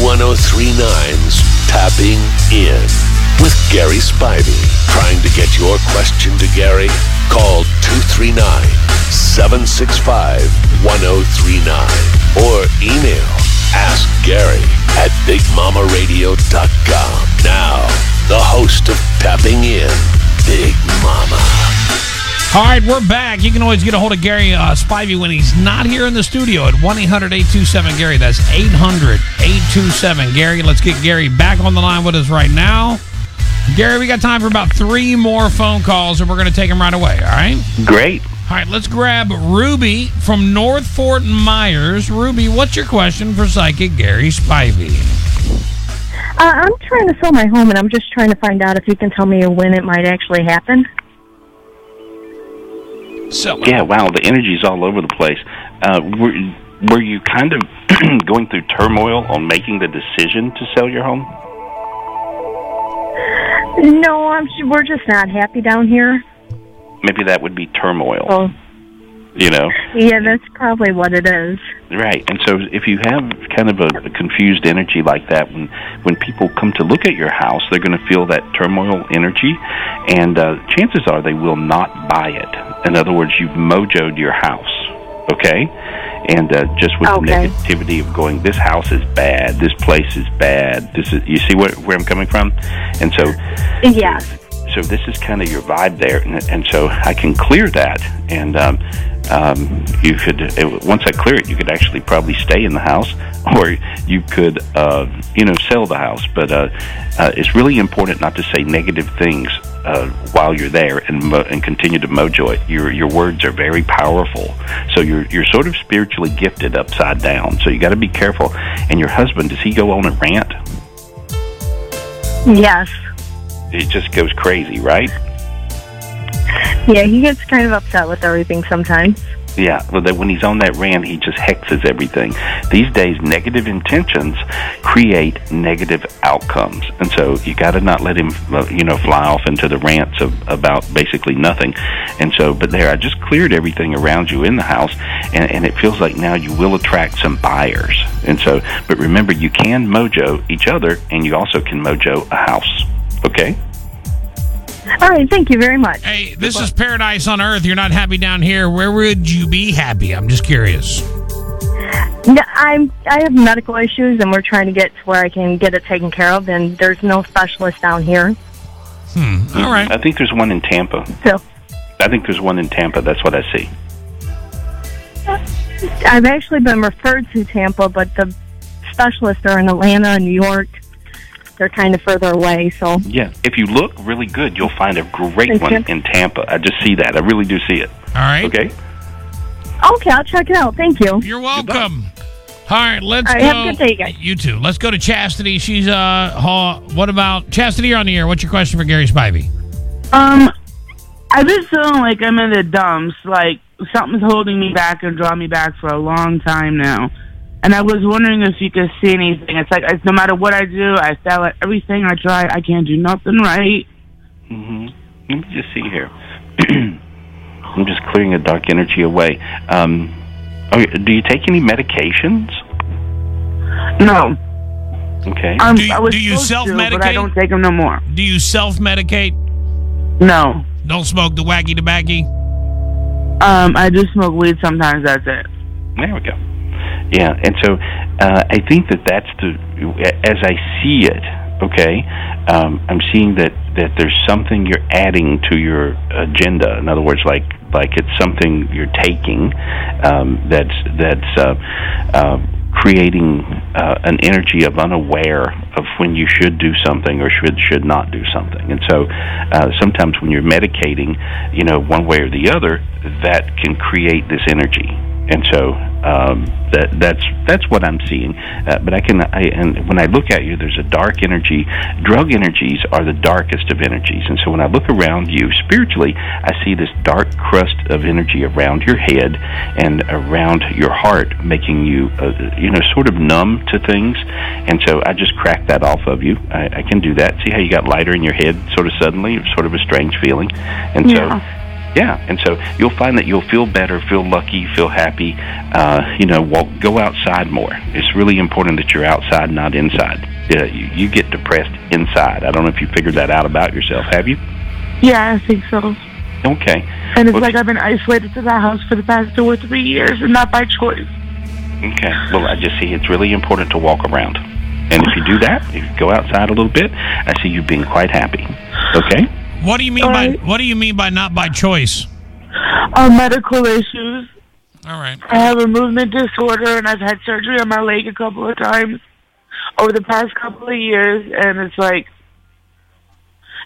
1039's Tapping In with Gary Spivey. Trying to get your question to Gary? Call 239 765 1039 or email ask Gary at bigmamaradio.com. Now, the host of Tapping In, Big Mama. All right, we're back. You can always get a hold of Gary uh, Spivey when he's not here in the studio at 1 800 827 Gary. That's 800 827 Gary. Let's get Gary back on the line with us right now. Gary, we got time for about three more phone calls, and we're going to take them right away. All right? Great. All right, let's grab Ruby from North Fort Myers. Ruby, what's your question for psychic Gary Spivey? Uh, I'm trying to sell my home, and I'm just trying to find out if you can tell me when it might actually happen. So, Yeah, wow, the energy's all over the place. Uh, were, were you kind of going through turmoil on making the decision to sell your home? No, I'm. We're just not happy down here. Maybe that would be turmoil, So you know? yeah, that's probably what it is. Right. And so if you have kind of a, a confused energy like that, when, when people come to look at your house, they're going to feel that turmoil energy, and uh, chances are they will not buy it. In other words, you've mojoed your house, okay? And uh, just with Okay. the negativity of going, this house is bad, this place is bad. This is you see where where I'm coming from, and so Yes. so this is kind of your vibe there, and, and so I can clear that, and um, um, you could it, once I clear it, you could actually probably stay in the house, or you could uh, you know sell the house. But uh, uh, it's really important not to say negative things uh, while you're there and mo- and continue to mojo it. Your your words are very powerful, so you're you're sort of spiritually gifted upside down. So you got to be careful. And your husband, does he go on a rant? Yes. It just goes crazy, right? Yeah, he gets kind of upset with everything sometimes. Yeah, well, that when he's on that rant, he just hexes everything. These days, negative intentions create negative outcomes, and so you got to not let him, uh, you know, fly off into the rants of about basically nothing. And so, but there, I just cleared everything around you in the house, and, and it feels like now you will attract some buyers. And so, but remember, you can mojo each other, and you also can mojo a house. Okay. All right, thank you very much. hey, this is paradise on earth. You're not happy down here. Where would you be happy? I'm just curious. No, I'm. I have medical issues, and we're trying to get to where I can get it taken care of. And there's no specialist down here, Hmm. All right. I think there's one in Tampa. so I think there's one in Tampa. That's what I see. I've actually been referred to Tampa, but the specialists are in Atlanta and New York. They're kind of further away, so Yeah, if you look really good, you'll find a great Thank one you. in Tampa. I just see that. I really do see it. All right. Okay. okay, I'll check it out. Thank you. You're welcome. All right, let's All right, go. have a good day, guys. You too. Let's go to Chastity. She's uh, ha- what about Chastity? You're on the air. What's your question for Gary Spivey? Um, I just feeling like I'm in the dumps. Like something's holding me back and drawing me back for a long time now. And I was wondering if you could see anything. It's like it's, no matter what I do, I fail at everything I try. I can't do nothing right. Mm-hmm. Let me just see here. I'm just clearing a dark energy away. Um, okay, do you take any medications? No, Okay. I'm, Do you- I was do you supposed to, but self-medicate? I don't take them no more. Do you self medicate? No, Don't smoke the wacky tobacco? um, I do smoke weed sometimes. That's it. There we go. Yeah, and so uh, I think that that's the as I see it. Okay, um, I'm seeing that that there's something you're adding to your agenda. In other words, like like it's something you're taking um, that's that's uh, uh, creating uh, an energy of unaware of when you should do something or should should not do something. And so uh, sometimes when you're medicating, you know, one way or the other, that can create this energy. And so um, that that's that's what I'm seeing. Uh, but I can I, and when I look at you, there's a dark energy. Drug energies are the darkest of energies, and so when I look around you spiritually, I see this dark crust of energy around your head and around your heart, making you uh, you know sort of numb to things. And so I just crack that off of you. I, I can do that. See how you got lighter in your head, sort of suddenly, sort of a strange feeling. And so Yeah. and so you'll find that you'll feel better, feel lucky, feel happy. Uh, you know, walk, go outside more. It's really important that you're outside, not inside. Yeah, you, you get depressed inside. I don't know if you figured that out about yourself. Have you? Yeah, I think so. Okay. And it's Well, like I've been isolated to the house for the past two or three years, and not by choice. Okay. Well, I just see it's really important to walk around. And if you do that, if you go outside a little bit, I see you being quite happy. Okay? What do you mean by what do you mean by not by choice? Uh, medical issues. All right. I have a movement disorder, and I've had surgery on my leg a couple of times over the past couple of years, and it's like.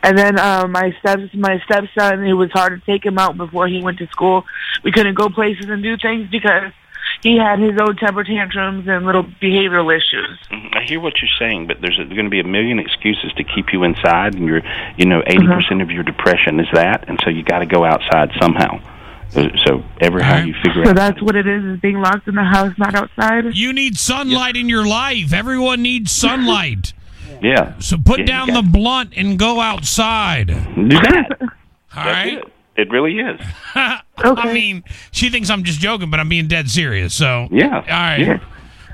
And then uh, my steps, my stepson, it was hard to take him out before he went to school. We couldn't go places and do things because he had his own temper tantrums and little behavioral issues. Mhm. I hear what you're saying, but there's going to be a million excuses to keep you inside, and you're, you know, 80% Uh-huh. of your depression is that, and so you got to go outside somehow. So, so ever how you figure So out. So, that's what it is: is being locked in the house, not outside. You need sunlight in your life. Everyone needs sunlight. Yeah. So put Yeah, down the blunt and go outside. All Do that. That's right. It. It really is. I mean, she thinks I'm just joking, but I'm being dead serious. So Yeah. All right. Yeah.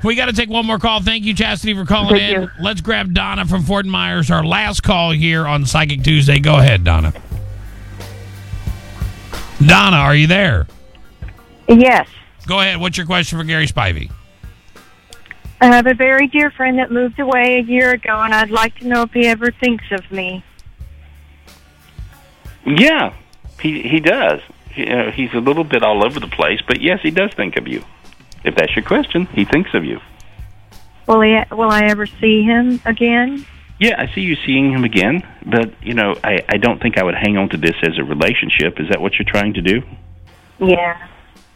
We got to take one more call. Thank you, Chastity, for calling Thank in. you. Let's grab Donna from Fort Myers, our last call here on Psychic Tuesday. Go ahead, Donna. Donna, are you there? Yes. Go ahead. What's your question for Gary Spivey? I have a very dear friend that moved away a year ago, and I'd like to know if he ever thinks of me. Yeah. He he does. He, uh, he's a little bit all over the place, but yes, he does think of you. If that's your question, he thinks of you. Will he? Will I ever see him again? Yeah, I see you seeing him again, but you know, I I don't think I would hang on to this as a relationship. Is that what you're trying to do? Yeah.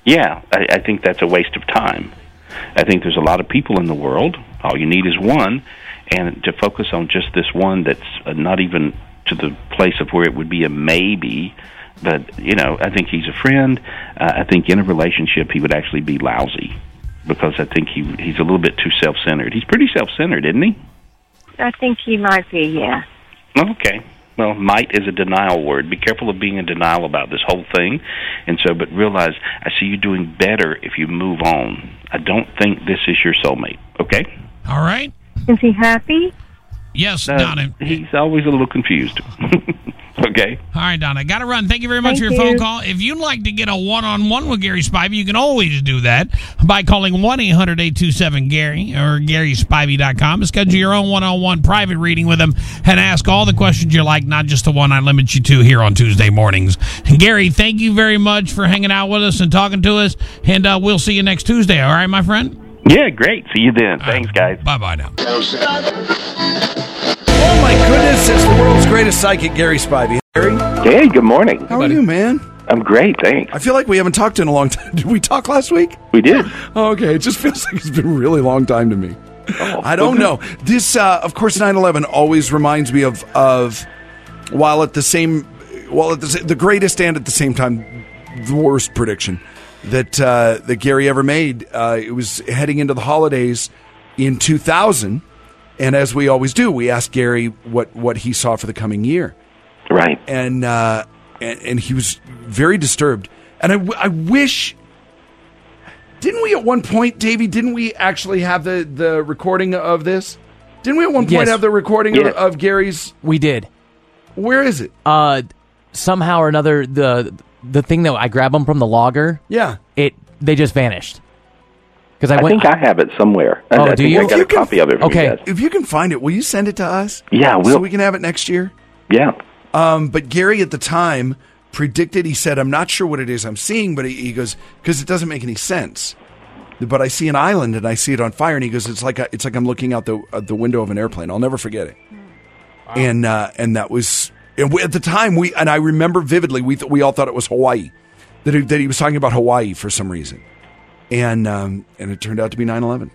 Yeah, I, I think that's a waste of time. I think there's a lot of people in the world. All you need is one, and to focus on just this one that's uh, not even to the place of where it would be a maybe. But you know, I think he's a friend. Uh, I think in a relationship he would actually be lousy because I think he he's a little bit too self-centered. He's pretty self-centered, isn't he? I think he might be. Yeah. Okay. Well, might is a denial word. Be careful of being in denial about this whole thing. And so, but realize I see you doing better if you move on. I don't think this is your soulmate. Okay? All right. Is he happy? Yes, Uh, Donna. He's always a little confused. okay? All right, Donna. Got to run. Thank you very much Thank for your phone call. If you'd like to get a one on one with Gary Spivey, you can always do that by calling 1 800 827 Gary or GarySpivey.com to schedule your own one on one private reading with him and ask all the questions you like, not just the one I limit you to here on Tuesday mornings. Gary, thank you very much for hanging out with us and talking to us. And uh, we'll see you next Tuesday. All right, my friend? Yeah, great. See you then. Thanks, guys. Bye bye now. Oh my goodness, it's the world's greatest psychic, Gary Spivey. Gary, Hey, good morning. how are you, man? I'm great. Thanks. I feel like we haven't talked in a long time. Did we talk last week? We did. Oh, okay, it just feels like it's been a really long time to me. Oh, I don't know. This, uh, of course, 9/11 always reminds me of of while at the same, while at the, the greatest and at the same time the worst prediction that uh, that Gary ever made. Uh, it was heading into the holidays in 2000, and as we always do, we asked Gary what what he saw for the coming year. Right. and uh, and, and he was very disturbed. And I, w- I wish, didn't we at one point, Davey? Didn't we actually have the the recording of this? Didn't we at one point Yes. have the recording Yeah. of, of Gary's? We did. Where is it? Uh, somehow or another, the the thing that I grab them from the logger, Yeah, it they just vanished. Because I, I went. think I have it somewhere. Oh, I, I do you? I got If you a can- copy of it Okay. you if you can find it, will you send it to us? Yeah, we'll. so we can have it next year. yeah. Um, but Gary at the time predicted. He said, "I'm not sure what it is I'm seeing, but he, he goes because it doesn't make any sense." but I see an island and I see it on fire. And he goes, "It's like a, it's like I'm looking out the uh, the window of an airplane. I'll never forget it." And uh, and that was and we, at the time we and I remember vividly we th- we all thought it was Hawaii that he, that he was talking about Hawaii for some reason, and um, and it turned out to be 9/11,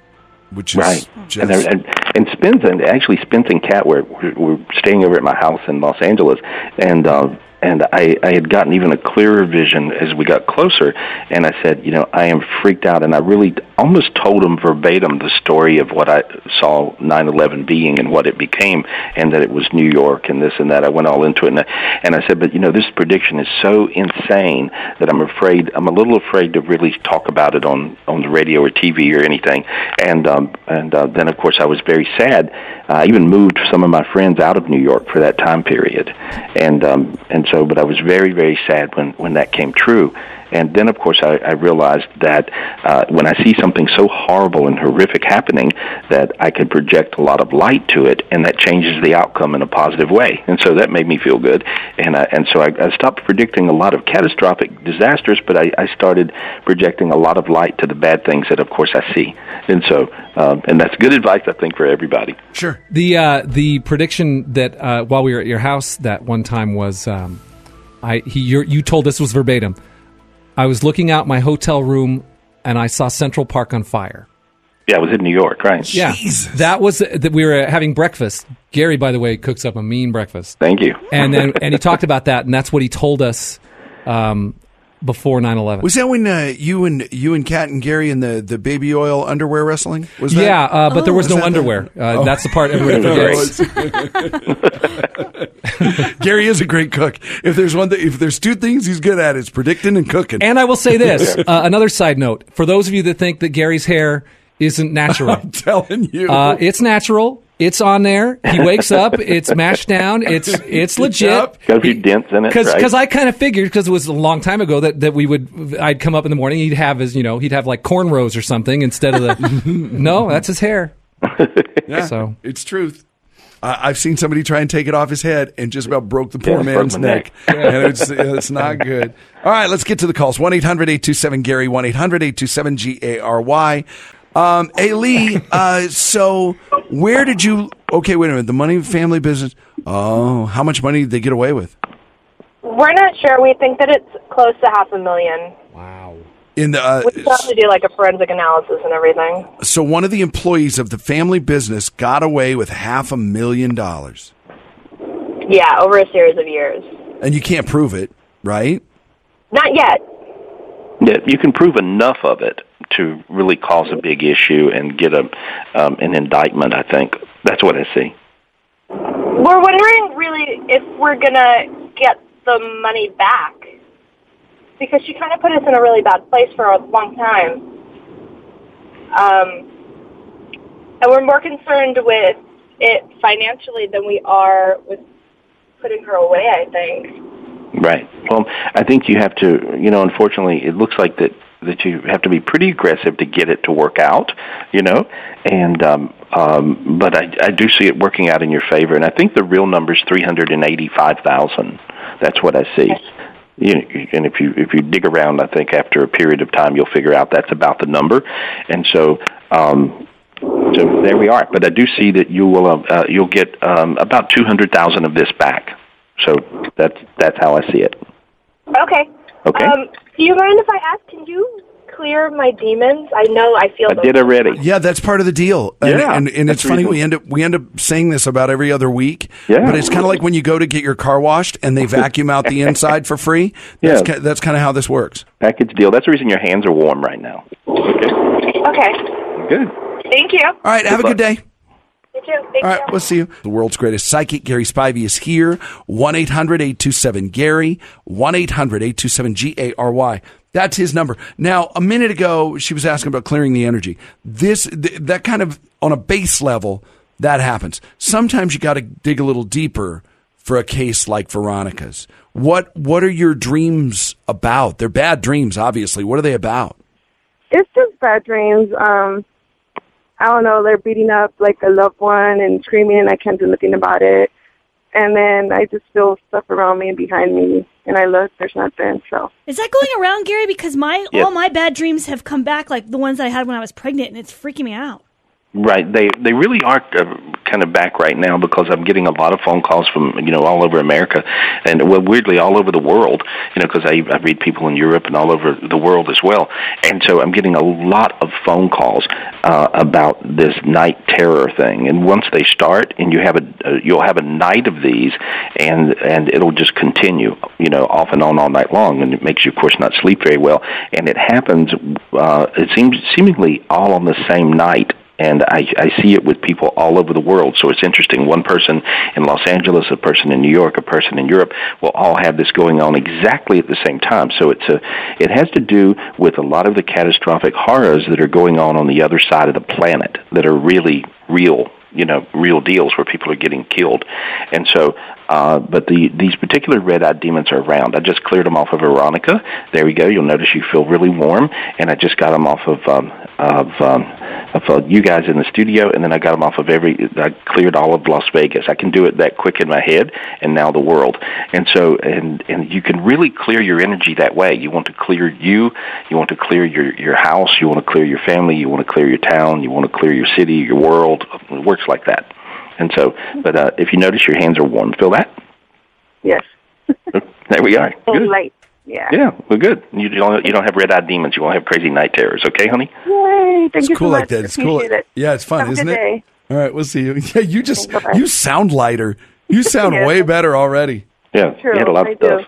which is Right. just And, and and Spence and actually Spence and Kat were were were staying over at my house in Los Angeles, and uh, and I I had gotten even a clearer vision as we got closer, and I said, you know, I am freaked out, and I really almost told him verbatim the story of what I saw 9/11 being and what it became, and that it was New York and this and that. I went all into it, and I, and I said, but you know, this prediction is so insane that I'm afraid I'm a little afraid to really talk about it on on the radio or TV or anything. And um, and uh, then of course I was very sad. I even moved some of my friends out of New York for that time period, and um, and so but I was very very sad when when that came true. And then, of course, I, I realized that uh, when I see something so horrible and horrific happening, that I can project a lot of light to it, and that changes the outcome in a positive way. And so that made me feel good. And I, and so I, I stopped predicting a lot of catastrophic disasters, but I, I started projecting a lot of light to the bad things that, of course, I see. And so, um, and that's good advice, I think, for everybody. sure. The uh, the prediction that uh, while we were at your house that one time was, um, I he you told this was verbatim. I was looking out my hotel room and I saw Central Park on fire. Yeah, it was in New York, right? Yeah, that was that we were having breakfast. Gary, by the way, cooks up a mean breakfast, Thank you. and then and he talked about that, and that's what he told us um, before 9-11. Was that when uh, you and you and Kat and Gary and the, the baby oil underwear wrestling? Was that? yeah, uh, but there was Was no that underwear. Uh, Oh. That's the part everybody forgets. Gary is a great cook. If there's one, that, if there's two things he's good at, it's predicting and cooking. And I will say this: uh, another side note for those of you that think that Gary's hair isn't natural, I'm telling you, uh, it's natural. It's on there. He wakes up. It's mashed down. It's it's legit. Got a few dents in it, Because right? I kind of figured because it was a long time ago that, that we would I'd come up in the morning he'd have his you know he'd have like cornrows or something instead of the no that's his hair yeah, so it's truth. I I've seen somebody try and take it off his head and just about broke the poor Yeah, man's my neck. neck. and it's, it's not good. All right, let's get to the calls 1 800 827 Gary, 1 800 827 G A R Y. Um, hey, Lee, uh, so where did you. Okay, wait a minute. The money family business. Oh, how much money did they get away with? We're not sure. We think that it's close to half a million. Wow. In the uh, We still have to do like a forensic analysis and everything. so one of the employees of the family business got away with half a million dollars, Yeah, over a series of years. and you can't prove it, right? Not yet. Yeah, you can prove enough of it to really cause a big issue and get a um, an indictment. I think that's what I see. We're wondering really if we're gonna get the money back because she kind of put us in a really bad place for a long time. Um, and we're more concerned with it financially than we are with putting her away. I think. Right. Well, I think you have to. You know, unfortunately, it looks like that that you have to be pretty aggressive to get it to work out. You know, and um, um, but I, I do see it working out in your favor, and I think the real number is three hundred and eighty-five thousand. That's what I see. You, and if you if you dig around, I think after a period of time, you'll figure out that's about the number, and so. Um, so there we are. But I do see that you will uh, uh, you'll get um, about two hundred thousand of this back. So that's that's how I see it. Okay. Okay. Um, do you mind if I ask? Can you clear my demons? I know I feel. I those- did already. Yeah, that's part of the deal. And, Yeah, and, and that's it's funny we end up we end up saying this about every other week. Yeah. but it's kind of like when you go to get your car washed and they vacuum out the inside for free. That's Yeah. ki- that's kind of how this works. Package deal. That's the reason your hands are warm right now. Okay. Okay. Good. Thank you. All right, have a good day. You too. Thank All you. we'll see you. The world's greatest psychic, Gary Spivey, is here. 1 800 827 Gary, 1 800 827 G A R Y. That's his number. Now, a minute ago, she was asking about clearing the energy. This, th- that kind of, on a base level, that happens. Sometimes you got to dig a little deeper for a case like Veronica's. What, what are your dreams about? They're bad dreams, obviously. What are they about? It's just bad dreams. Um, I don't know. They're beating up like a loved one and screaming, and I can't do nothing about it. And then I just feel stuff around me and behind me, and I look, there's nothing. So Is that going around, Gary? Because my Yes. all my bad dreams have come back, like the ones that I had when I was pregnant, and it's freaking me out. Right. They they really are uh, kind of back right now because I'm getting a lot of phone calls from you know all over America, and well, weirdly all over the world. You know, because I I read people in Europe and all over the world as well, and so I'm getting a lot of phone calls uh, about this night terror thing. And once they start, and you have a uh, you'll have a night of these, and and it'll just continue. You know, off and on all night long, and it makes you, of course, not sleep very well. And it happens. Uh, it seems seemingly all on the same night and I, I see it with people all over the world. So it's interesting. One person in Los Angeles, a person in New York, a person in Europe will all have this going on exactly at the same time. So it's a, it has to do with a lot of the catastrophic horrors that are going on on the other side of the planet that are really real you know real deals where people are getting killed and so uh but the these particular red-eyed demons are around i just cleared them off of veronica there we go you'll notice you feel really warm and i just got them off of um of um of uh, you guys in the studio and then i got them off of every i cleared all of las vegas. I can do it that quick in my head and now the world. And so and and you can really clear your energy that way. You want to clear you you want to clear your your house you want to clear your family you want to clear your town you want to clear your city your world. It works like that. And so but uh if you notice your hands are warm. Feel that? Yes, there we are. Good. light. Yeah. yeah well good you don't you don't have red eyed demons you won't have crazy night terrors okay honey Yay! Thank It's you cool so like that. It's cool. It. Yeah, it's fun, Have isn't good it? day. All right, we'll see you. Yeah, you just Bye-bye. you sound lighter. You sound Yeah. way better already. yeah True, you had a lot I of stuff.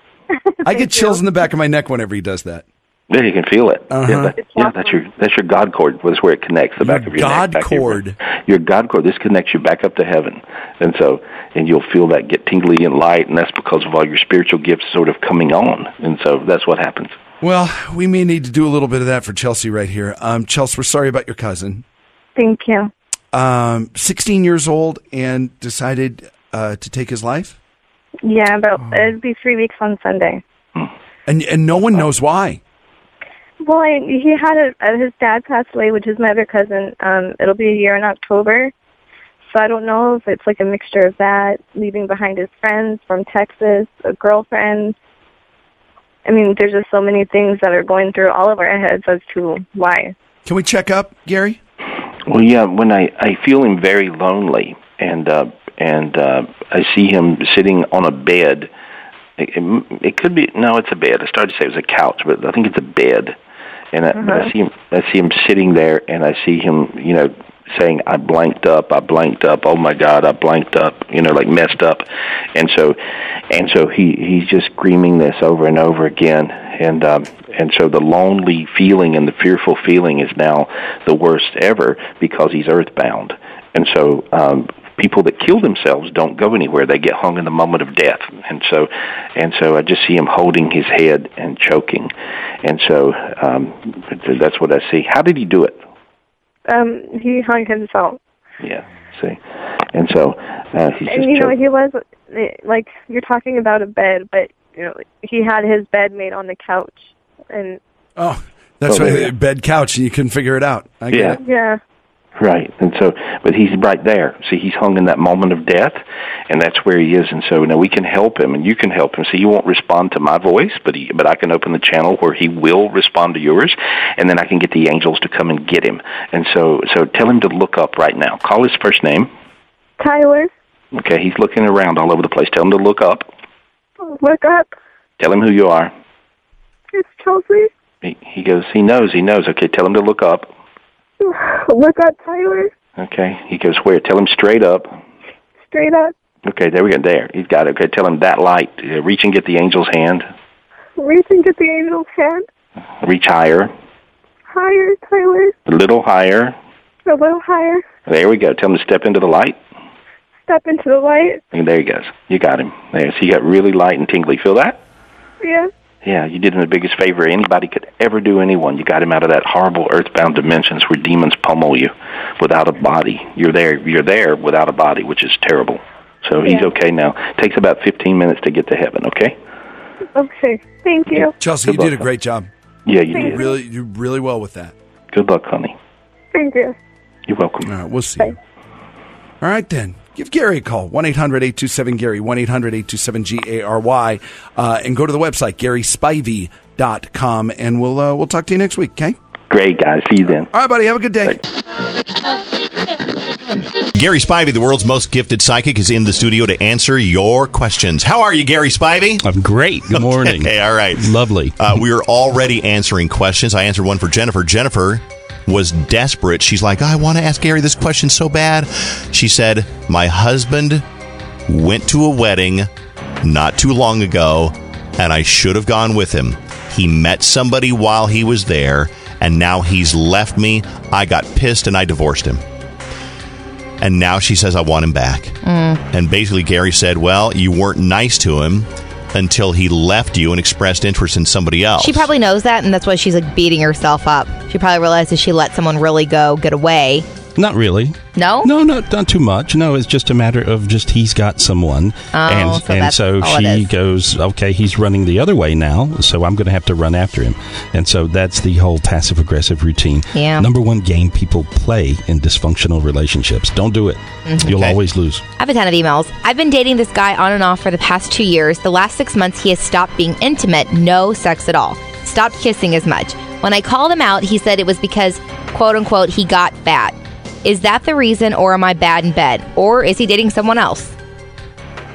I get chills you. in the back of my neck whenever he does that. Yeah, you can feel it. Uh-huh. Yeah, that, yeah, that's your that's your God cord. That's where it connects the back of your God neck. back of your cord. Your God cord. This connects you back up to heaven, and so and you'll feel that get tingly and light, and that's because of all your spiritual gifts sort of coming on, and so that's what happens. Well, we may need to do a little bit of that for Chelsea right here. Um, Chelsea, we're sorry about your cousin. Thank you. Um, 16 years old and decided uh, to take his life, Yeah, about it'd be three weeks on Sunday. and and no one knows why. Well, I, he had a, uh, his dad passed away, which is my other cousin. Um, it'll be a year in October. So I don't know if it's like a mixture of that, leaving behind his friends from Texas, a girlfriend. I mean, there's just so many things that are going through all of our heads as to why. Can we check up, Gary? Well, yeah, when I I feel him very lonely, and uh, and uh, I see him sitting on a bed. It, it, it could be no, it's a bed. I started to say it was a couch, but I think it's a bed. And I, but I see him. I see him sitting there, and I see him, you know, saying, "I blanked up. I blanked up. Oh my God, I blanked up." You know, like messed up. And so, and so he he's just screaming this over and over again. And um, and so the lonely feeling and the fearful feeling is now the worst ever because he's earthbound. And so um, people that kill themselves don't go anywhere; they get hung in the moment of death. And so, and so I just see him holding his head and choking. And so um, that's what I see. How did he do it? Um, he hung himself. Yeah. See, and so uh, he's just and you know choking. he was like you're talking about a bed but you know he had his bed made on the couch and Oh, that's Oh, why yeah. bed couch, and you couldn't figure it out. I get Yeah. it. yeah Right, and so, but he's right there. See, he's hung in that moment of death, and that's where he is. And so now we can help him, and you can help him. See, he won't respond to my voice, but he, but I can open the channel where he will respond to yours, and then I can get the angels to come and get him. And so, so tell him to look up right now. Call his first name. tyler Okay, he's looking around all over the place. Tell him to look up. look up Tell him who you are. it's chelsea He, he goes. He knows. He knows. Okay, tell him to look up. look up tyler Okay, he goes where? Tell him straight up. straight up Okay, there we go. There, he's got it. Okay, tell him that light. Uh, reach and get the angel's hand. reach and get the angel's hand Reach higher, higher tyler a little higher. a little higher There we go. Tell him to step into the light. step into the light And there he goes. You got him. There. So you got really light and tingly. Feel that? yeah Yeah, you did him the biggest favor anybody could ever do anyone. You got him out of that horrible earthbound dimensions where demons pummel you without a body. You're there. You're there without a body, which is terrible. So he's Yeah. okay now. Takes about 15 minutes to get to heaven. Okay? okay thank you yeah. Chelsea, Good you did a great job. Yeah, you Thank did. you. Really, you did really well with that. Good luck, honey. thank you You're welcome. All right, we'll see. Bye. you. All right then, give Gary a call 1 800 827 Gary 1 800 827 G A R Y uh, and go to the website GarySpivey.com and we'll uh, we'll talk to you next week. Okay. Great, guys. See you then. All right, buddy. Have a good day. Gary Spivey, the world's most gifted psychic, is in the studio to answer your questions. How are you, Gary Spivey? I'm great. Good morning. Okay, all right. Lovely. Uh, we are already answering questions. I answered one for Jennifer. Jennifer was desperate. She's like, oh, I want to ask Gary this question so bad. She said, My husband went to a wedding not too long ago, and I should have gone with him. He met somebody while he was there, and now he's left me. I got pissed and I divorced him. And now she says, I want him back. Mm. And basically, Gary said, Well, you weren't nice to him until he left you and expressed interest in somebody else. She probably knows that, and that's why she's like beating herself up. She probably realizes she let someone really go get away. Not really. No? No, no, not too much. No, it's just a matter of just he's got someone, Oh, and so and so she goes, okay, he's running the other way now, so I'm going to have to run after him, and so that's the whole passive aggressive routine. Yeah. Number one game people play in dysfunctional relationships. Don't do it. Mhm. You'll Okay. always lose. I have a ton of emails. I've been dating this guy on and off for the past two years. The last six months, he has stopped being intimate, no sex at all. Stopped kissing as much. When I called him out, he said it was because, quote unquote, he got fat. Is that the reason, or am I bad in bed? Or is he dating someone else?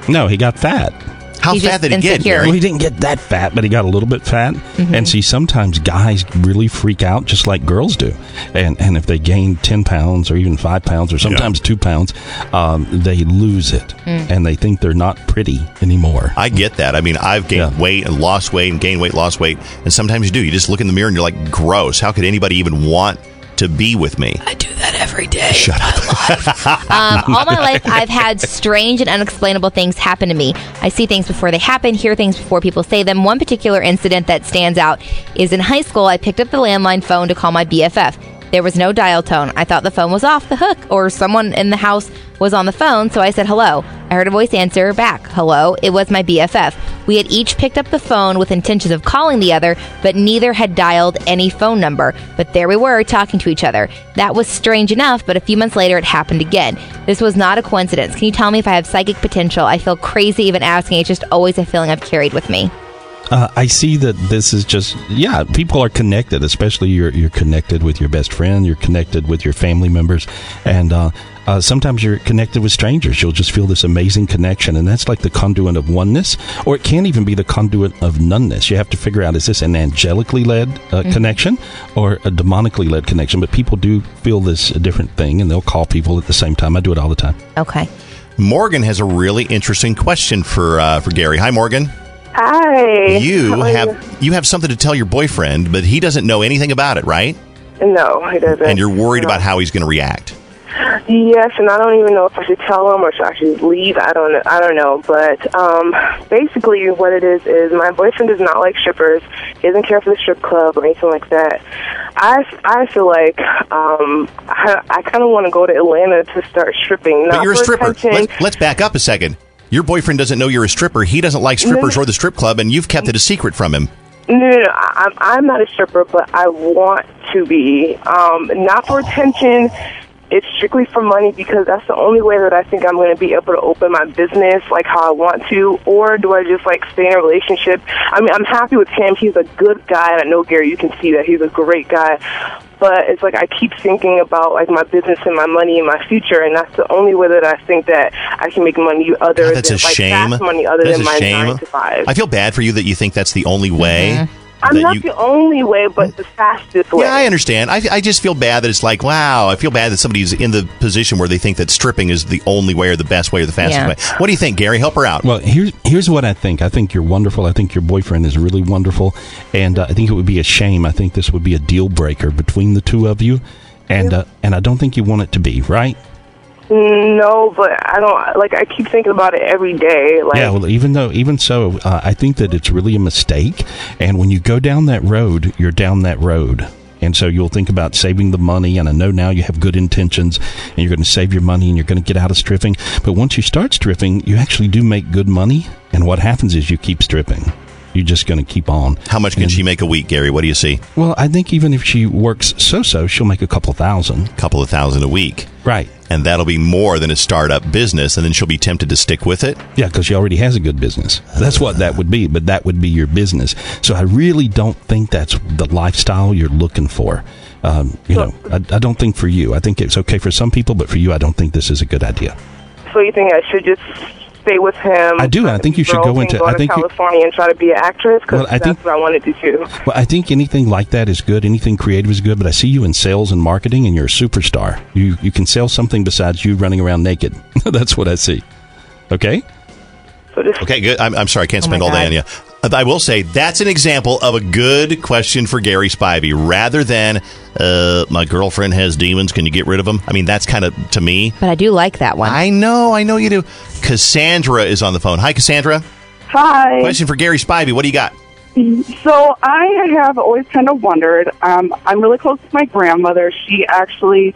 No, he got fat. How He's fat just did he get, insecure. Gary? Well, he didn't get that fat, but he got a little bit fat. Mhm. And see, sometimes guys really freak out just like girls do. And and if they gain 10 pounds or even 5 pounds or sometimes 2 pounds, um, they lose it. Mm. And they think they're not pretty anymore. I get that. I mean, I've gained weight and lost weight and gained weight, lost weight. And sometimes you do. You just look in the mirror and you're like, gross. How could anybody even want to be with me? I do that every day. Shut up. Um, all my life, I've had strange and unexplainable things happen to me. I see things before they happen, hear things before people say them. One particular incident that stands out is in high school, I picked up the landline phone to call my BFF. There was no dial tone. I thought the phone was off the hook or someone in the house was on the phone, so I said hello. I heard a voice answer back, hello. It was my BFF. We had each picked up the phone with intentions of calling the other, but neither had dialed any phone number. But there we were talking to each other. That was strange enough, but a few months later it happened again. This was not a coincidence. Can you tell me if I have psychic potential? I feel crazy even asking. It's just always a feeling I've carried with me. Uh, I see that this is just yeah. People are connected, especially you're you're connected with your best friend. You're connected with your family members, and uh, uh, sometimes you're connected with strangers. You'll just feel this amazing connection, and that's like the conduit of oneness, or it can't even be the conduit of noneness. You have to figure out is this an angelically led uh, Mhm. connection or a demonically led connection? But people do feel this different thing, and they'll call people at the same time. I do it all the time. Okay. Morgan has a really interesting question for uh, for Gary. Hi, Morgan. Hi. You have you have something to tell your boyfriend, but he doesn't know anything about it, right? No, he doesn't. And you're worried No. about how he's going to react. Yes, and I don't even know if I should tell him or should I should leave. I don't know. I don't know. But um, basically, what it is is my boyfriend does not like strippers. He doesn't care for the strip club or anything like that. I, I feel like um, I, I kind of want to go to Atlanta to start stripping. But you're a stripper. Let's, let's back up a second. Your boyfriend doesn't know you're a stripper. He doesn't like No, no. strippers or the strip club, and you've kept it a secret from him. No, no, no. I'm, I'm not a stripper, but I want to be. Um, not for attention. It's strictly for money because that's the only way that I think I'm going to be able to open my business like how I want to. Or do I just like stay in a relationship? I mean, I'm happy with him. He's a good guy, and I know Gary. You can see that he's a great guy. But it's like I keep thinking about like my business and my money and my future, and that's the only way that I think that I can make money other That's than a like shame. fast money other That's than my shame. nine to five. I feel bad for you that you think that's the only way. Mm-hmm. I'm not you- the only way, but the fastest way. Yeah, I understand. I, I just feel bad that it's like, wow, I feel bad that somebody's in the position where they think that stripping is the only way or the best way or the fastest Yeah. way. What do you think, Gary? Help her out. Well, here's here's what I think. I think you're wonderful. I think your boyfriend is really wonderful, and uh, I think it would be a shame. I think this would be a deal breaker between the two of you, and uh, and I don't think you want it to be right. No, but I don't like. I keep thinking about it every day. Like, yeah. Well, even though even so, uh, I think that it's really a mistake. And when you go down that road, you're down that road. And so you'll think about saving the money. And I know now you have good intentions and you're going to save your money and you're going to get out of stripping. But once you start stripping, you actually do make good money. And what happens is you keep stripping. You're just going to keep on. How much can she make a week, Gary? What do you see? Well, I think even if she works so so, she'll make a couple thousand. couple of thousand a week. Right. And that'll be more than a startup business, and then she'll be tempted to stick with it. Yeah, because she already has a good business. That's what that would be, but that would be your business. So I really don't think that's the lifestyle you're looking for. Um, you know, I, I don't think for you. I think it's okay for some people, but for you, I don't think this is a good idea. So you think I should just stay with him? I do. I think you should go into- Go I to think you- California and try to be an actress because Well, I that's think- what I wanted to do. Well, I think anything like that is good. Anything creative is good. But I see you in sales and marketing, and you're a superstar. You you can sell something besides you running around naked. That's what I see. Okay. Okay, good. I'm, I'm sorry, I can't Oh spend my all day on you. I will say that's an example of a good question for Gary Spivey rather than, uh, my girlfriend has demons. Can you get rid of them? I mean, that's kind of, to me. But I do like that one. I know, I know you do. Cassandra is on the phone. Hi, Cassandra. Hi. Question for Gary Spivey. What do you got? So I have always kind of wondered. Um, I'm really close to my grandmother. She actually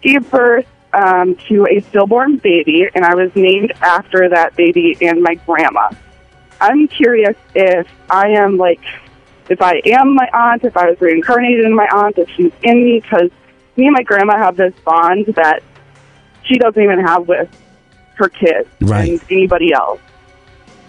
gave birth um, to a stillborn baby, and I was named after that baby and my grandma. I'm curious if I am like, if I am my aunt, if I was reincarnated in my aunt, if she's in me, because me and my grandma have this bond that she doesn't even have with her kids Right. and anybody else.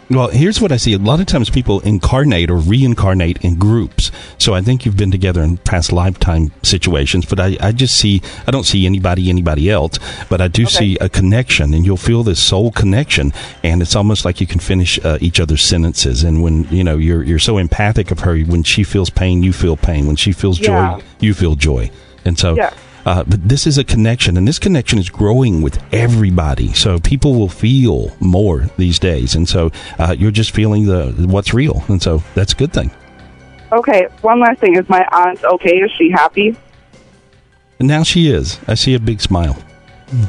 Well, here's what I see. A lot of times people incarnate or reincarnate in groups. So I think you've been together in past lifetime situations, but I, I just see, I don't see anybody, anybody else, but I do see a connection and you'll feel this soul connection. And it's almost like you can finish uh, each other's sentences. And when, you know, you're, you're so empathic of her, when she feels pain, you feel pain. When she feels Yeah. joy, you feel joy. And so, Yeah. Uh, but this is a connection, and this connection is growing with everybody. So people will feel more these days, and so uh, you're just feeling the what's real, and so that's a good thing. Okay, one last thing. Is my aunt okay? Is she happy? And now she is. I see a big smile.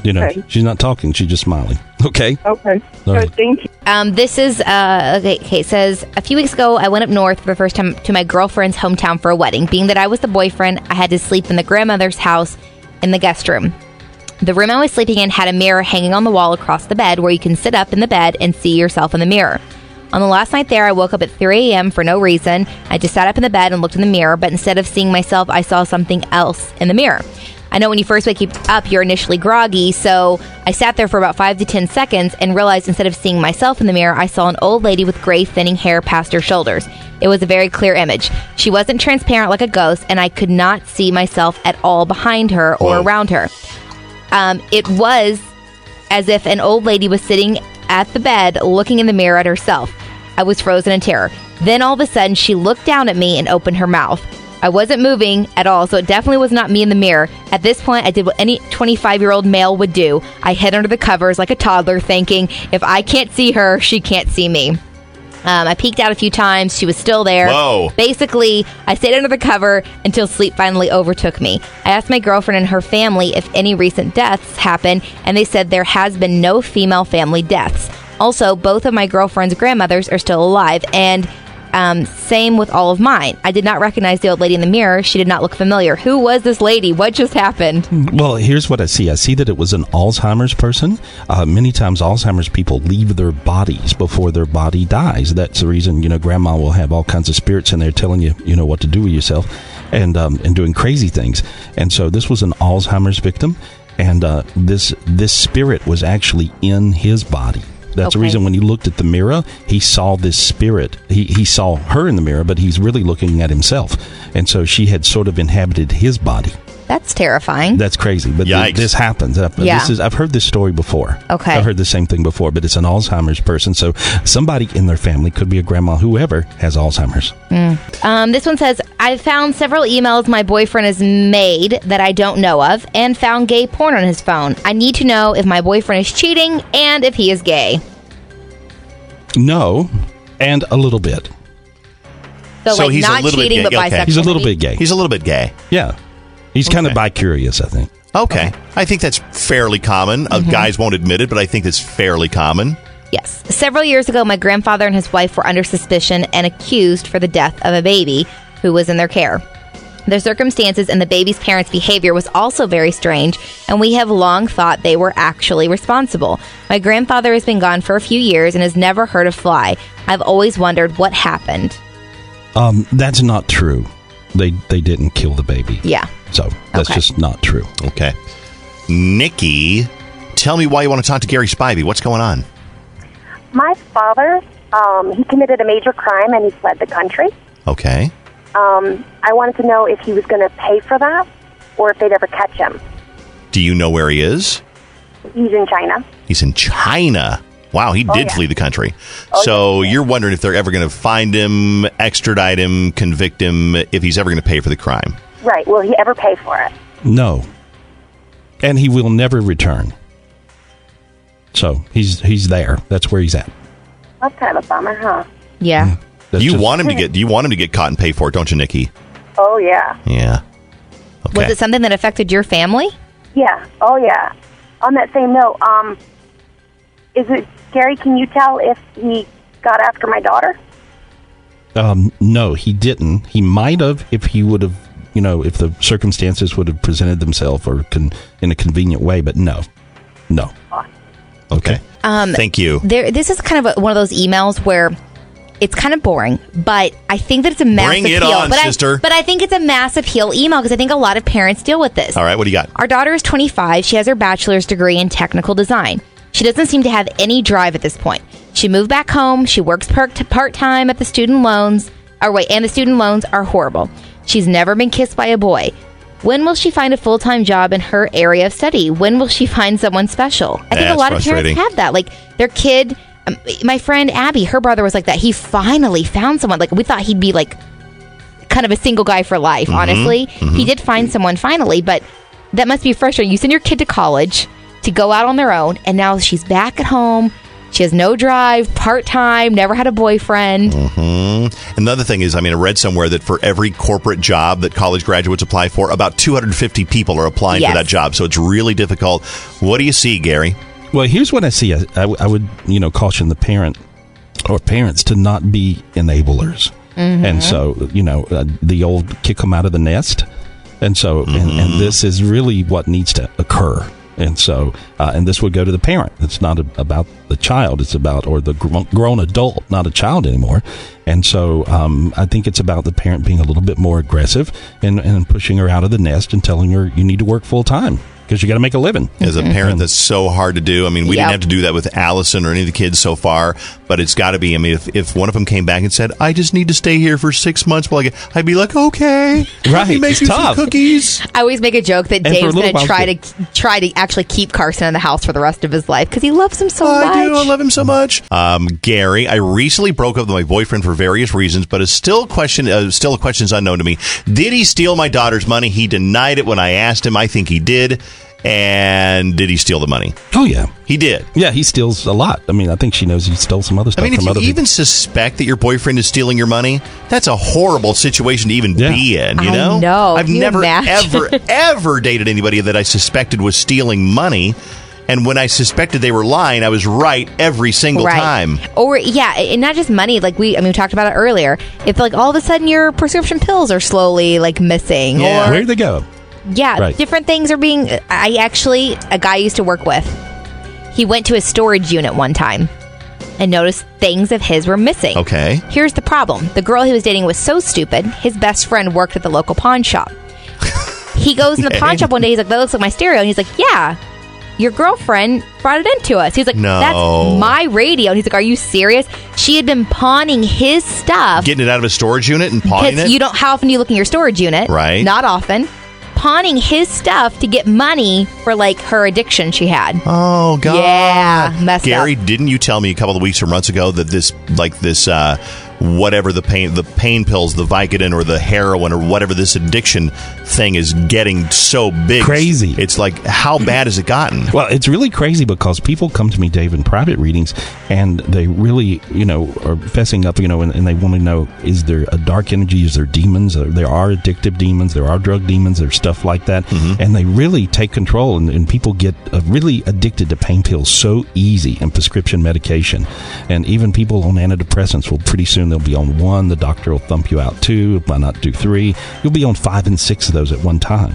You know, Okay. she's not talking; she's just smiling. Okay. Okay. Right. Thank you. Um, this is uh, okay. okay, It says a few weeks ago, I went up north for the first time to my girlfriend's hometown for a wedding. Being that I was the boyfriend, I had to sleep in the grandmother's house in the guest room. The room I was sleeping in had a mirror hanging on the wall across the bed, where you can sit up in the bed and see yourself in the mirror. On the last night there, I woke up at 3 a.m. for no reason. I just sat up in the bed and looked in the mirror, but instead of seeing myself, I saw something else in the mirror. I know when you first wake up, you're initially groggy, so I sat there for about five to ten seconds and realized instead of seeing myself in the mirror, I saw an old lady with gray, thinning hair past her shoulders. It was a very clear image. She wasn't transparent like a ghost, and I could not see myself at all behind her or around her. Um, it was as if an old lady was sitting at the bed looking in the mirror at herself. I was frozen in terror. Then all of a sudden, she looked down at me and opened her mouth. I wasn't moving at all, so it definitely was not me in the mirror. At this point, I did what any 25 year old male would do. I hid under the covers like a toddler, thinking, if I can't see her, she can't see me. Um, I peeked out a few times. She was still there. Whoa. Basically, I stayed under the cover until sleep finally overtook me. I asked my girlfriend and her family if any recent deaths happened, and they said there has been no female family deaths. Also, both of my girlfriend's grandmothers are still alive, and um, same with all of mine. I did not recognize the old lady in the mirror. She did not look familiar. Who was this lady? What just happened? Well, here's what I see. I see that it was an Alzheimer's person. Uh, many times, Alzheimer's people leave their bodies before their body dies. That's the reason, you know, grandma will have all kinds of spirits in there telling you, you know, what to do with yourself and, um, and doing crazy things. And so this was an Alzheimer's victim. And uh, this this spirit was actually in his body. That's the reason when he looked at the mirror, he saw this spirit. He, he saw her in the mirror, but he's really looking at himself. And so she had sort of inhabited his body. That's terrifying. That's crazy, but th- this happens. Uh, Yeah. This is, I've heard this story before. Okay. I've heard the same thing before, but it's an Alzheimer's person. So somebody in their family could be a grandma, whoever has Alzheimer's. Um, this one says, I found several emails my boyfriend has made that I don't know of and found gay porn on his phone. I need to know if my boyfriend is cheating and if he is gay. No, and a little bit. So, like, he's not a little cheating, bit but gay. Okay. bisexual. He's a little maybe? bit gay. He's a little bit gay. Yeah. He's kind of bi curious, I think. Okay. I think that's fairly common. Uh, guys won't admit it, but I think that's fairly common. Yes. Several years ago, my grandfather and his wife were under suspicion and accused for the death of a baby who was in their care. The circumstances and the baby's parents' behavior was also very strange, and we have long thought they were actually responsible. My grandfather has been gone for a few years and has never heard a Fly. I've always wondered what happened. Um, that's not true. They they didn't kill the baby. Yeah. So that's Okay. just not true. Okay. Nikki, tell me why you want to talk to Gary Spivey. What's going on? My father, um, he committed a major crime and he fled the country. Okay. Um, I wanted to know if he was going to pay for that or if they'd ever catch him. Do you know where he is? He's in China. He's in China. Wow, he Oh, did yeah. flee the country. so you're wondering if they're ever going to find him, extradite him, convict him, if he's ever going to pay for the crime. Right. Will he ever pay for it? No. And he will never return. So he's he's there. That's where he's at. That's kind of a bummer, huh? Yeah. you just- want him to get you want him to get caught and pay for it, don't you, Nikki? Oh, yeah. Yeah. Was it something that affected your family? Yeah. Oh, yeah. On that same note, um, is it, Gary, can you tell if he got after my daughter? Um, no, he didn't. He might have if he would have, you know, if the circumstances would have presented themselves or con- in a convenient way. But no, no. Okay. Um, Thank you. There, this is kind of a, one of those emails where it's kind of boring, but I think that it's a massive Bring it appeal. on, but sister. I, but I think it's a massive appeal email because I think a lot of parents deal with this. All right, what do you got? Our daughter is 25. She has her bachelor's degree in technical design. She doesn't seem to have any drive at this point. She moved back home. She works part time at the student loans. Or wait, and the student loans are horrible. She's never been kissed by a boy. When will she find a full time job in her area of study? When will she find someone special? I think a lot of parents have that. Like their kid. Um, my friend Abby, her brother was like that. He finally found someone. Like we thought he'd be like kind of a single guy for life. Mhm, Honestly, mhm. he did find someone finally, but that must be frustrating. You send your kid to college to go out on their own, and now she's back at home. She has no drive, part time, never had a boyfriend. hmm Another thing is, I mean, I read somewhere that for every corporate job that college graduates apply for, about 250 people are applying Yes. for that job. So it's really difficult. What do you see, Gary? Well, here's what I see. I would, you know, caution the parent or parents to not be enablers. Mhm. And so, you know, uh, the old kick them out of the nest. And so, and, and this is really what needs to occur. And so, uh, and this would go to the parent. It's not a, about the child. It's about, or the gr- grown adult, not a child anymore. And so, um, I think it's about the parent being a little bit more aggressive and, and pushing her out of the nest and telling her you need to work full time because you got to make a living. As a parent, that's so hard to do. I mean, we Yep. didn't have to do that with Allison or any of the kids so far, but it's got to be. I mean, if, if one of them came back and said, "I just need to stay here for six months," while I get, I'd be like, "Okay, let me Right, make it's you some cookies." I always make a joke that And Dave's going to try to try to actually keep Carson in the house for the rest of his life because he loves him so much. I do. I love him so much. Um, Gary, I recently broke up with my boyfriend for various reasons, but is still a question. Uh, still, a question is unknown to me. Did he steal my daughter's money? He denied it when I asked him. I think he did. And did he steal the money? Oh yeah, he did. Yeah, he steals a lot. I mean, I think she knows he stole some other stuff. I stuff mean, if from you even people. suspect that your boyfriend is stealing your money, that's a horrible situation to even be in. You I know, no, I've you never imagine? ever ever dated anybody that I suspected was stealing money, and when I suspected they were lying, I was right every single Right. time. Or yeah, and not just money. Like we, I mean, we talked about it earlier. If like all of a sudden your prescription pills are slowly like missing, or Where'd they go? Yeah, Right. different things are being. I actually, a guy I used to work with, he went to a storage unit one time and noticed things of his were missing. Okay. Here's the problem: the girl he was dating was so stupid. His best friend worked at the local pawn shop. He goes in the pawn shop one day. He's like, "That looks like my stereo." And he's like, "Yeah." Your girlfriend brought it into us. He's like, No. "That's my radio." And he's like, "Are you serious?" She had been pawning his stuff Getting it out of a storage unit and pawning it. you don't. How often do you look in your storage unit? Right. Not often. Pawning his stuff to get money for like her addiction she had. Oh God! Yeah, messed Gary, up. didn't you tell me a couple of weeks or months ago that this, like this, uh, whatever the pain, the pain pills, the Vicodin or the heroin or whatever this addiction thing is getting so big, Crazy. It's like how bad has it gotten? Well, it's really crazy because people come to me, Dave, in private readings, and they really, you know, are fessing up, you know, and, and they want to know: is there a dark energy? Is there demons? There are addictive demons. There are drug demons. There's stuff like that, and they really take control. And, and people get uh, really addicted to pain pills so easy and prescription medication, and even people on antidepressants will pretty soon they'll be on one. The doctor will thump you out two. Why not do three? You'll be on five and six of those at one time.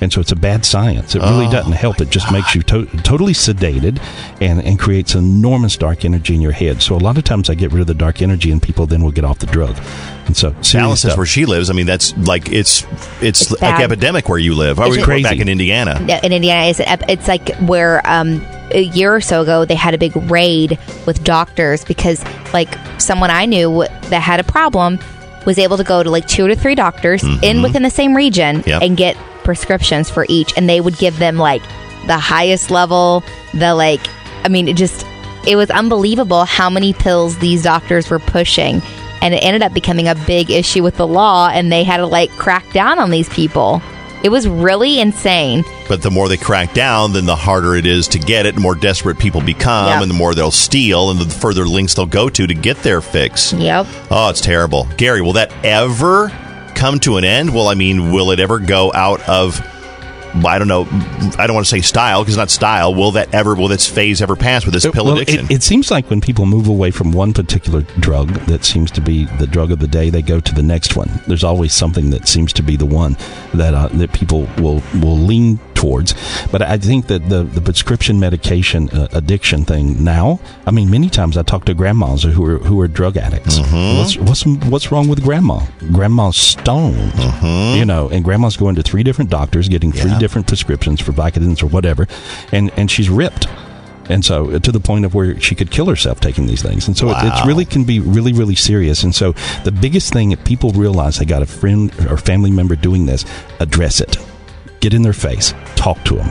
And so it's a bad science. It really Oh, doesn't help. It just makes you to- totally sedated and, and creates enormous dark energy in your head. So a lot of times I get rid of the dark energy and people then will get off the drug. And so serious Dallas is where she lives. I mean, that's like it's it's, like bad. epidemic where you live. Oh, It's we crazy. back in Indiana. Yeah, in Indiana, it's, it's like where um, a year or so ago they had a big raid with doctors because like someone I knew that had a problem was able to go to like two to three doctors in mm-hmm. within the same region Yep. and get prescriptions for each, and they would give them like the highest level, the like, I mean, it just it was unbelievable how many pills these doctors were pushing. And it ended up becoming a big issue with the law, and they had to like crack down on these people. It was really insane. But the more they crack down, then the harder it is to get it. The more desperate people become, Yep. and the more they'll steal, and the further links they'll go to to get their fix. Yep. Oh, it's terrible. Gary, will that ever come to an end? Well, I mean, will it ever go out of I don't know. I don't want to say style because it's not style. Will that ever? Will this phase ever pass with this pill Well, addiction? It, it seems like when people move away from one particular drug that seems to be the drug of the day, they go to the next one. There's always something that seems to be the one that uh, that people will will lean towards. But I think that the the prescription medication uh, addiction thing now. I mean, many times I talk to grandmas who are who are drug addicts. What's what's what's wrong with grandma? Grandma's stoned, you know, and grandma's going to three different doctors, getting three different prescriptions for Vicodins or whatever, and and she's ripped. And so, uh, to the point of where she could kill herself taking these things. And so, it, Wow. it's really can be really, really serious. And so, the biggest thing if people realize they got a friend or family member doing this, address it, get in their face, talk to them.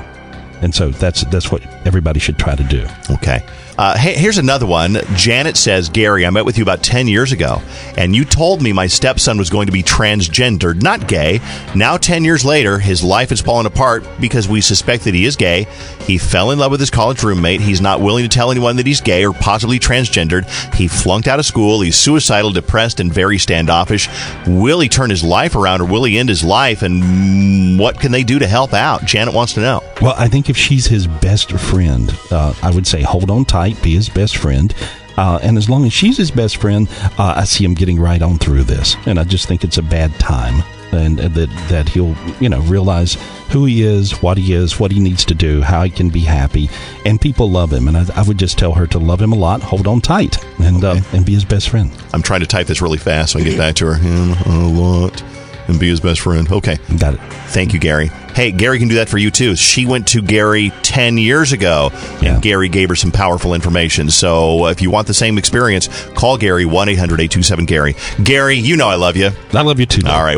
And so, that's that's what everybody should try to do. Okay. Uh, hey, here's another one. Janet says, Gary, I met with you about 10 years ago, and you told me my stepson was going to be transgendered, not gay. Now, 10 years later, his life is falling apart because we suspect that he is gay. He fell in love with his college roommate. He's not willing to tell anyone that he's gay or possibly transgendered. He flunked out of school. He's suicidal, depressed, and very standoffish. Will he turn his life around or will he end his life? And what can they do to help out? Janet wants to know. Well, I think if she's his best friend, uh, I would say hold on tight, be his best friend. Uh, and as long as she's his best friend, uh, I see him getting right on through this. And I just think it's a bad time. And uh, that, that he'll, you know, realize who he is, what he is, what he needs to do, how he can be happy. And people love him. And I, I would just tell her to love him a lot, hold on tight, and, uh, and be his best friend. I'm trying to type this really fast so I can get back to her. Him a lot and be his best friend. Okay. Got it. Thank you, Gary. Hey, Gary can do that for you too. She went to Gary 10 years ago, and Gary gave her some powerful information. So uh, if you want the same experience, call Gary 1 800 827 Gary. Gary, you know I love you. I love you too. All right.